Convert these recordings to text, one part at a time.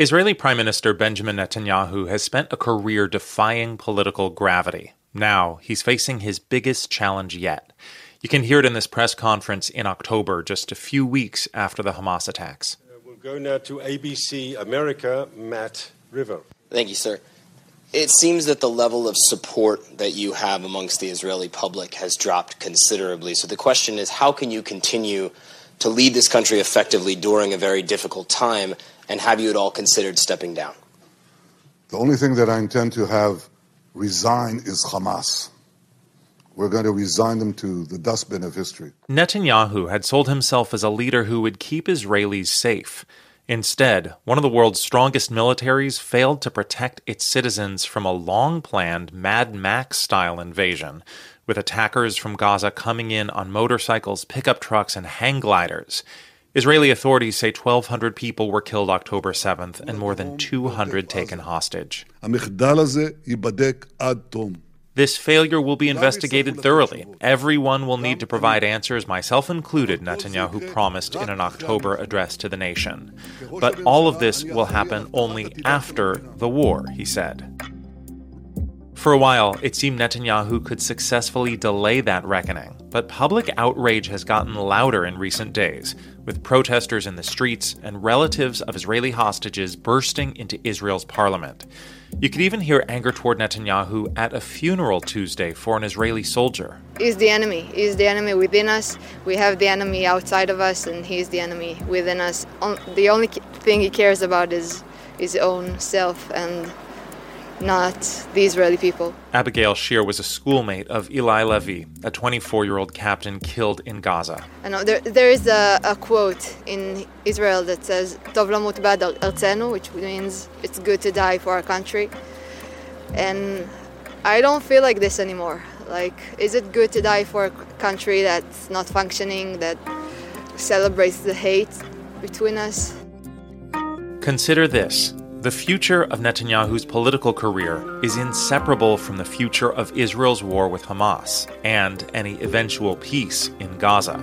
Israeli Prime Minister Benjamin Netanyahu has spent a career defying political gravity. Now he's facing his biggest challenge yet. You can hear it in this press conference in October, just a few weeks after the Hamas attacks. Uh, we'll go now to ABC America, Matt River. Thank you, sir. It seems that the level of support that you have amongst the Israeli public has dropped considerably. So the question is how can you continue to lead this country effectively during a very difficult time and have you at all considered stepping down? The only thing that I intend to have resign is Hamas. We're going to resign them to the dustbin of history. Netanyahu had sold himself as a leader who would keep Israelis safe. Instead, one of the world's strongest militaries failed to protect its citizens from a long planned Mad Max style invasion, with attackers from Gaza coming in on motorcycles, pickup trucks, and hang gliders. Israeli authorities say 1,200 people were killed October 7th and more than 200 taken hostage. This failure will be investigated thoroughly. Everyone will need to provide answers, myself included, Netanyahu promised in an October address to the nation. But all of this will happen only after the war, he said. For a while, it seemed Netanyahu could successfully delay that reckoning, but public outrage has gotten louder in recent days, with protesters in the streets and relatives of Israeli hostages bursting into Israel's parliament. You could even hear anger toward Netanyahu at a funeral Tuesday for an Israeli soldier. He's the enemy. He's the enemy within us. We have the enemy outside of us, and he's the enemy within us. The only thing he cares about is his own self and not the Israeli people. Abigail Shir was a schoolmate of Eli Levy, a 24 year old captain killed in Gaza. I know there, there is a, a, quote in Israel that says, Tov lamut ba'ad artzenu, which means it's good to die for our country. And I don't feel like this anymore. Like, is it good to die for a country that's not functioning, that celebrates the hate between us? Consider this the future of Netanyahu's political career is inseparable from the future of Israel's war with Hamas and any eventual peace in Gaza.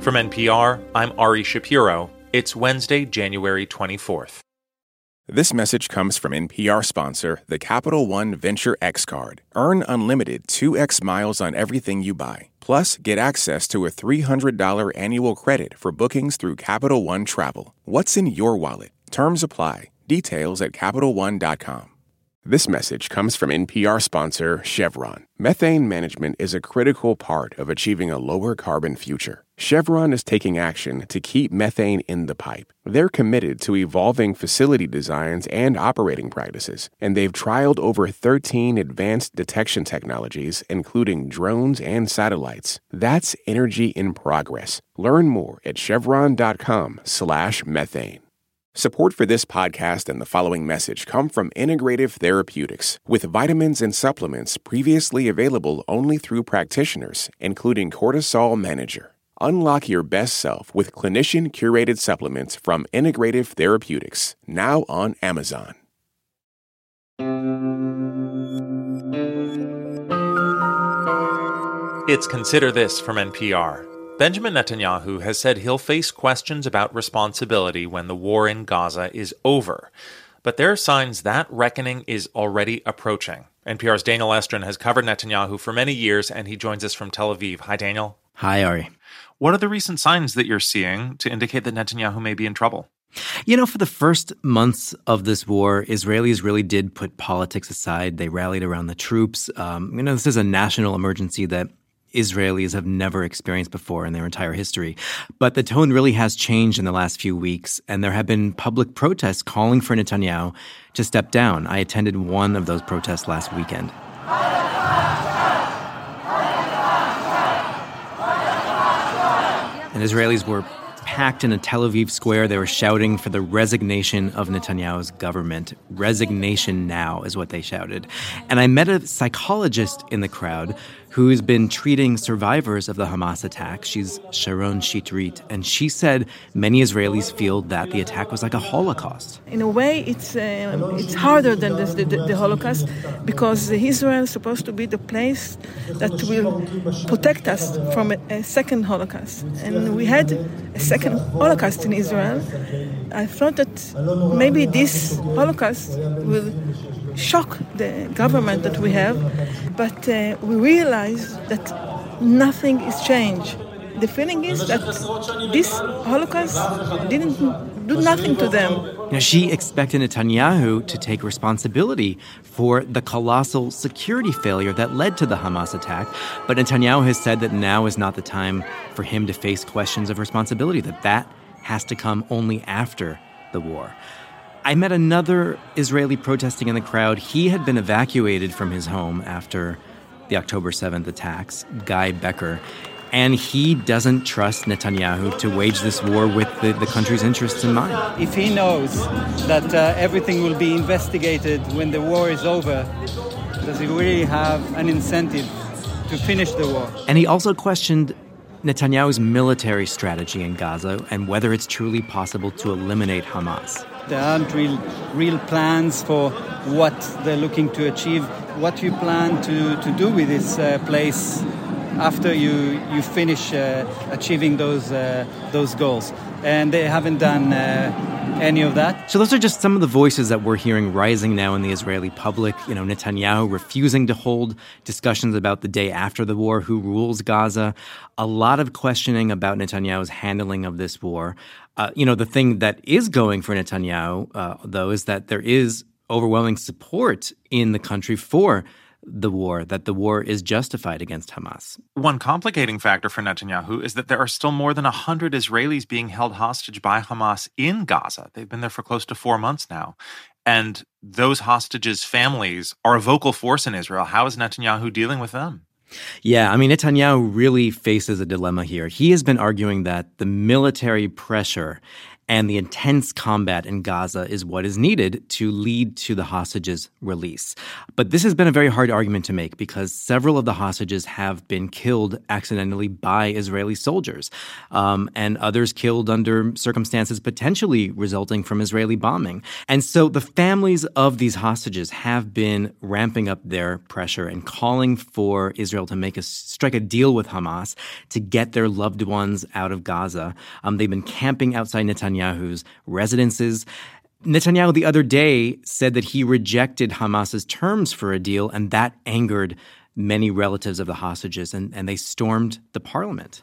From NPR, I'm Ari Shapiro. It's Wednesday, January 24th. This message comes from NPR sponsor, the Capital One Venture X Card. Earn unlimited 2x miles on everything you buy. Plus, get access to a $300 annual credit for bookings through Capital One Travel. What's in your wallet? Terms apply. Details at CapitalOne.com. This message comes from NPR sponsor Chevron. Methane management is a critical part of achieving a lower carbon future. Chevron is taking action to keep methane in the pipe. They're committed to evolving facility designs and operating practices, and they've trialed over 13 advanced detection technologies, including drones and satellites. That's energy in progress. Learn more at chevron.com/methane. Support for this podcast and the following message come from Integrative Therapeutics, with vitamins and supplements previously available only through practitioners, including Cortisol Manager. Unlock your best self with clinician curated supplements from Integrative Therapeutics, now on Amazon. It's Consider This from NPR. Benjamin Netanyahu has said he'll face questions about responsibility when the war in Gaza is over. But there are signs that reckoning is already approaching. NPR's Daniel Estrin has covered Netanyahu for many years, and he joins us from Tel Aviv. Hi, Daniel. Hi, Ari. What are the recent signs that you're seeing to indicate that Netanyahu may be in trouble? You know, for the first months of this war, Israelis really did put politics aside. They rallied around the troops. Um, you know, this is a national emergency that Israelis have never experienced before in their entire history. But the tone really has changed in the last few weeks, and there have been public protests calling for Netanyahu to step down. I attended one of those protests last weekend. And Israelis were packed in a Tel Aviv square. They were shouting for the resignation of Netanyahu's government. Resignation now is what they shouted. And I met a psychologist in the crowd who's been treating survivors of the Hamas attack. She's Sharon Shitrit, and she said many Israelis feel that the attack was like a Holocaust. In a way, it's uh, it's harder than the, the, the, Holocaust because Israel is supposed to be the place that will protect us from a, a second Holocaust, and we had a second Holocaust in Israel. I thought that maybe this Holocaust will shock the government that we have, but uh, we realize that nothing is changed. The feeling is that this Holocaust didn't do nothing to them. Now, she expected Netanyahu to take responsibility for the colossal security failure that led to the Hamas attack. But Netanyahu has said that now is not the time for him to face questions of responsibility, that that has to come only after the war. I met another Israeli protesting in the crowd. He had been evacuated from his home after the October 7th attacks, Guy Becker. And he doesn't trust Netanyahu to wage this war with the, the country's interests in mind. If he knows that uh, everything will be investigated when the war is over, does he really have an incentive to finish the war? And he also questioned Netanyahu's military strategy in Gaza and whether it's truly possible to eliminate Hamas. There aren't real, real plans for what they're looking to achieve. What you plan to, to do with this uh, place after you, you finish uh, achieving those, uh, those goals? And they haven't done uh, any of that. So those are just some of the voices that we're hearing rising now in the Israeli public. You know, Netanyahu refusing to hold discussions about the day after the war, who rules Gaza. A lot of questioning about Netanyahu's handling of this war. Uh, you know, the thing that is going for Netanyahu, uh, though, is that there is overwhelming support in the country for the war, that the war is justified against Hamas. One complicating factor for Netanyahu is that there are still more than 100 Israelis being held hostage by Hamas in Gaza. They've been there for close to four months now. And those hostages' families are a vocal force in Israel. How is Netanyahu dealing with them? Yeah, I mean, Netanyahu really faces a dilemma here. He has been arguing that the military pressure and the intense combat in Gaza is what is needed to lead to the hostages' release. But this has been a very hard argument to make because several of the hostages have been killed accidentally by Israeli soldiers, um, and others killed under circumstances potentially resulting from Israeli bombing. And so the families of these hostages have been ramping up their pressure and calling for Israel to make a strike a deal with Hamas to get their loved ones out of Gaza. Um, they've been camping outside Netanyahu Netanyahu's residences. Netanyahu the other day said that he rejected Hamas's terms for a deal, and that angered many relatives of the hostages, and, and they stormed the parliament.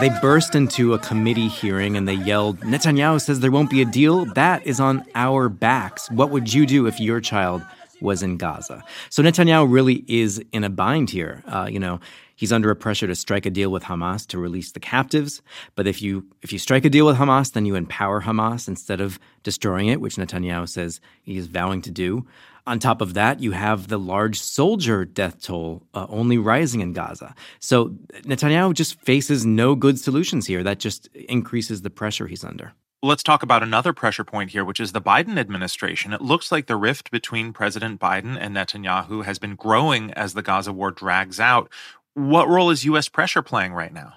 They burst into a committee hearing and they yelled, Netanyahu says there won't be a deal. That is on our backs. What would you do if your child was in Gaza? So Netanyahu really is in a bind here. Uh, you know, He's under a pressure to strike a deal with Hamas to release the captives. But if you if you strike a deal with Hamas, then you empower Hamas instead of destroying it, which Netanyahu says he is vowing to do. On top of that, you have the large soldier death toll uh, only rising in Gaza. So Netanyahu just faces no good solutions here. That just increases the pressure he's under. Let's talk about another pressure point here, which is the Biden administration. It looks like the rift between President Biden and Netanyahu has been growing as the Gaza war drags out. What role is U.S. pressure playing right now?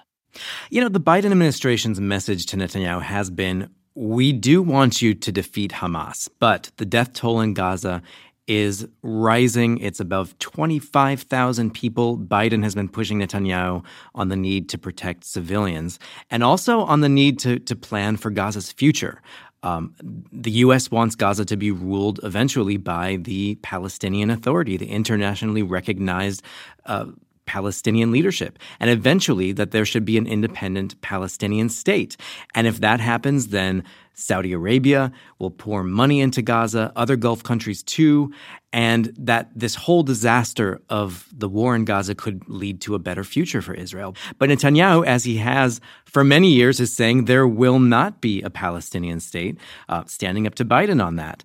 You know, the Biden administration's message to Netanyahu has been we do want you to defeat Hamas, but the death toll in Gaza is rising. It's above 25,000 people. Biden has been pushing Netanyahu on the need to protect civilians and also on the need to, to plan for Gaza's future. Um, the U.S. wants Gaza to be ruled eventually by the Palestinian Authority, the internationally recognized uh, Palestinian leadership, and eventually that there should be an independent Palestinian state. And if that happens, then Saudi Arabia will pour money into Gaza, other Gulf countries too, and that this whole disaster of the war in Gaza could lead to a better future for Israel. But Netanyahu, as he has for many years, is saying there will not be a Palestinian state, uh, standing up to Biden on that.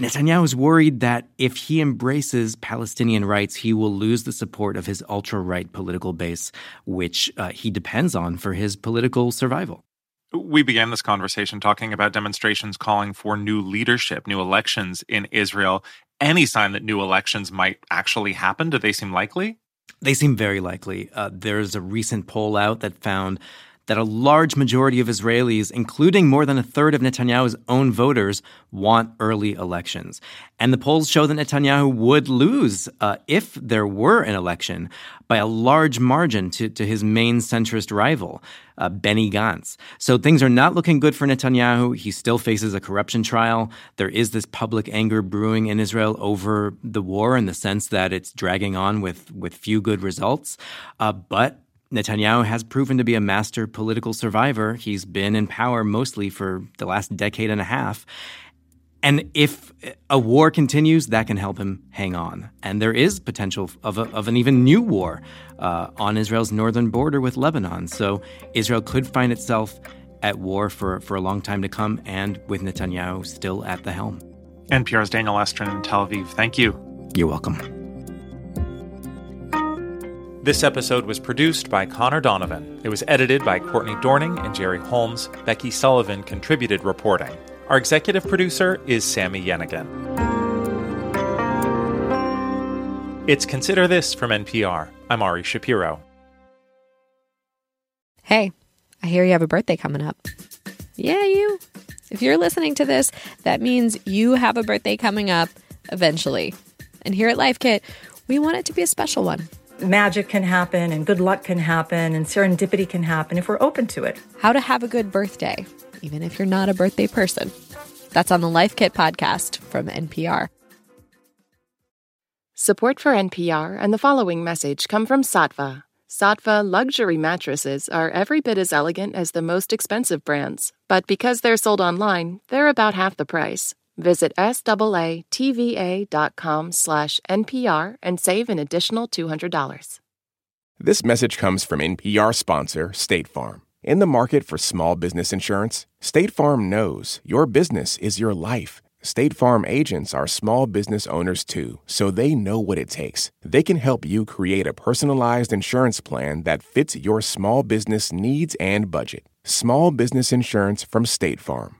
Netanyahu is worried that if he embraces Palestinian rights, he will lose the support of his ultra right political base, which uh, he depends on for his political survival. We began this conversation talking about demonstrations calling for new leadership, new elections in Israel. Any sign that new elections might actually happen? Do they seem likely? They seem very likely. Uh, there's a recent poll out that found that a large majority of Israelis, including more than a third of Netanyahu's own voters, want early elections. And the polls show that Netanyahu would lose uh, if there were an election by a large margin to, to his main centrist rival, uh, Benny Gantz. So things are not looking good for Netanyahu. He still faces a corruption trial. There is this public anger brewing in Israel over the war in the sense that it's dragging on with, with few good results. Uh, but Netanyahu has proven to be a master political survivor. He's been in power mostly for the last decade and a half. And if a war continues, that can help him hang on. And there is potential of, a, of an even new war uh, on Israel's northern border with Lebanon. So Israel could find itself at war for, for a long time to come, and with Netanyahu still at the helm. NPR's Daniel Estrin in Tel Aviv. Thank you. You're welcome. This episode was produced by Connor Donovan. It was edited by Courtney Dorning and Jerry Holmes. Becky Sullivan contributed reporting. Our executive producer is Sami Yenigun. It's Consider This from NPR. I'm Ari Shapiro. Hey, I hear you have a birthday coming up. Yeah, you. If you're listening to this, that means you have a birthday coming up eventually. And here at Life Kit, we want it to be a special one magic can happen and good luck can happen and serendipity can happen if we're open to it. How to have a good birthday, even if you're not a birthday person. That's on the Life Kit podcast from NPR. Support for NPR and the following message come from Saatva. Saatva luxury mattresses are every bit as elegant as the most expensive brands, but because they're sold online, they're about half the price. Visit SAATVA.com slash NPR and save an additional $200. This message comes from NPR sponsor State Farm. In the market for small business insurance, State Farm knows your business is your life. State Farm agents are small business owners too, so they know what it takes. They can help you create a personalized insurance plan that fits your small business needs and budget. Small business insurance from State Farm.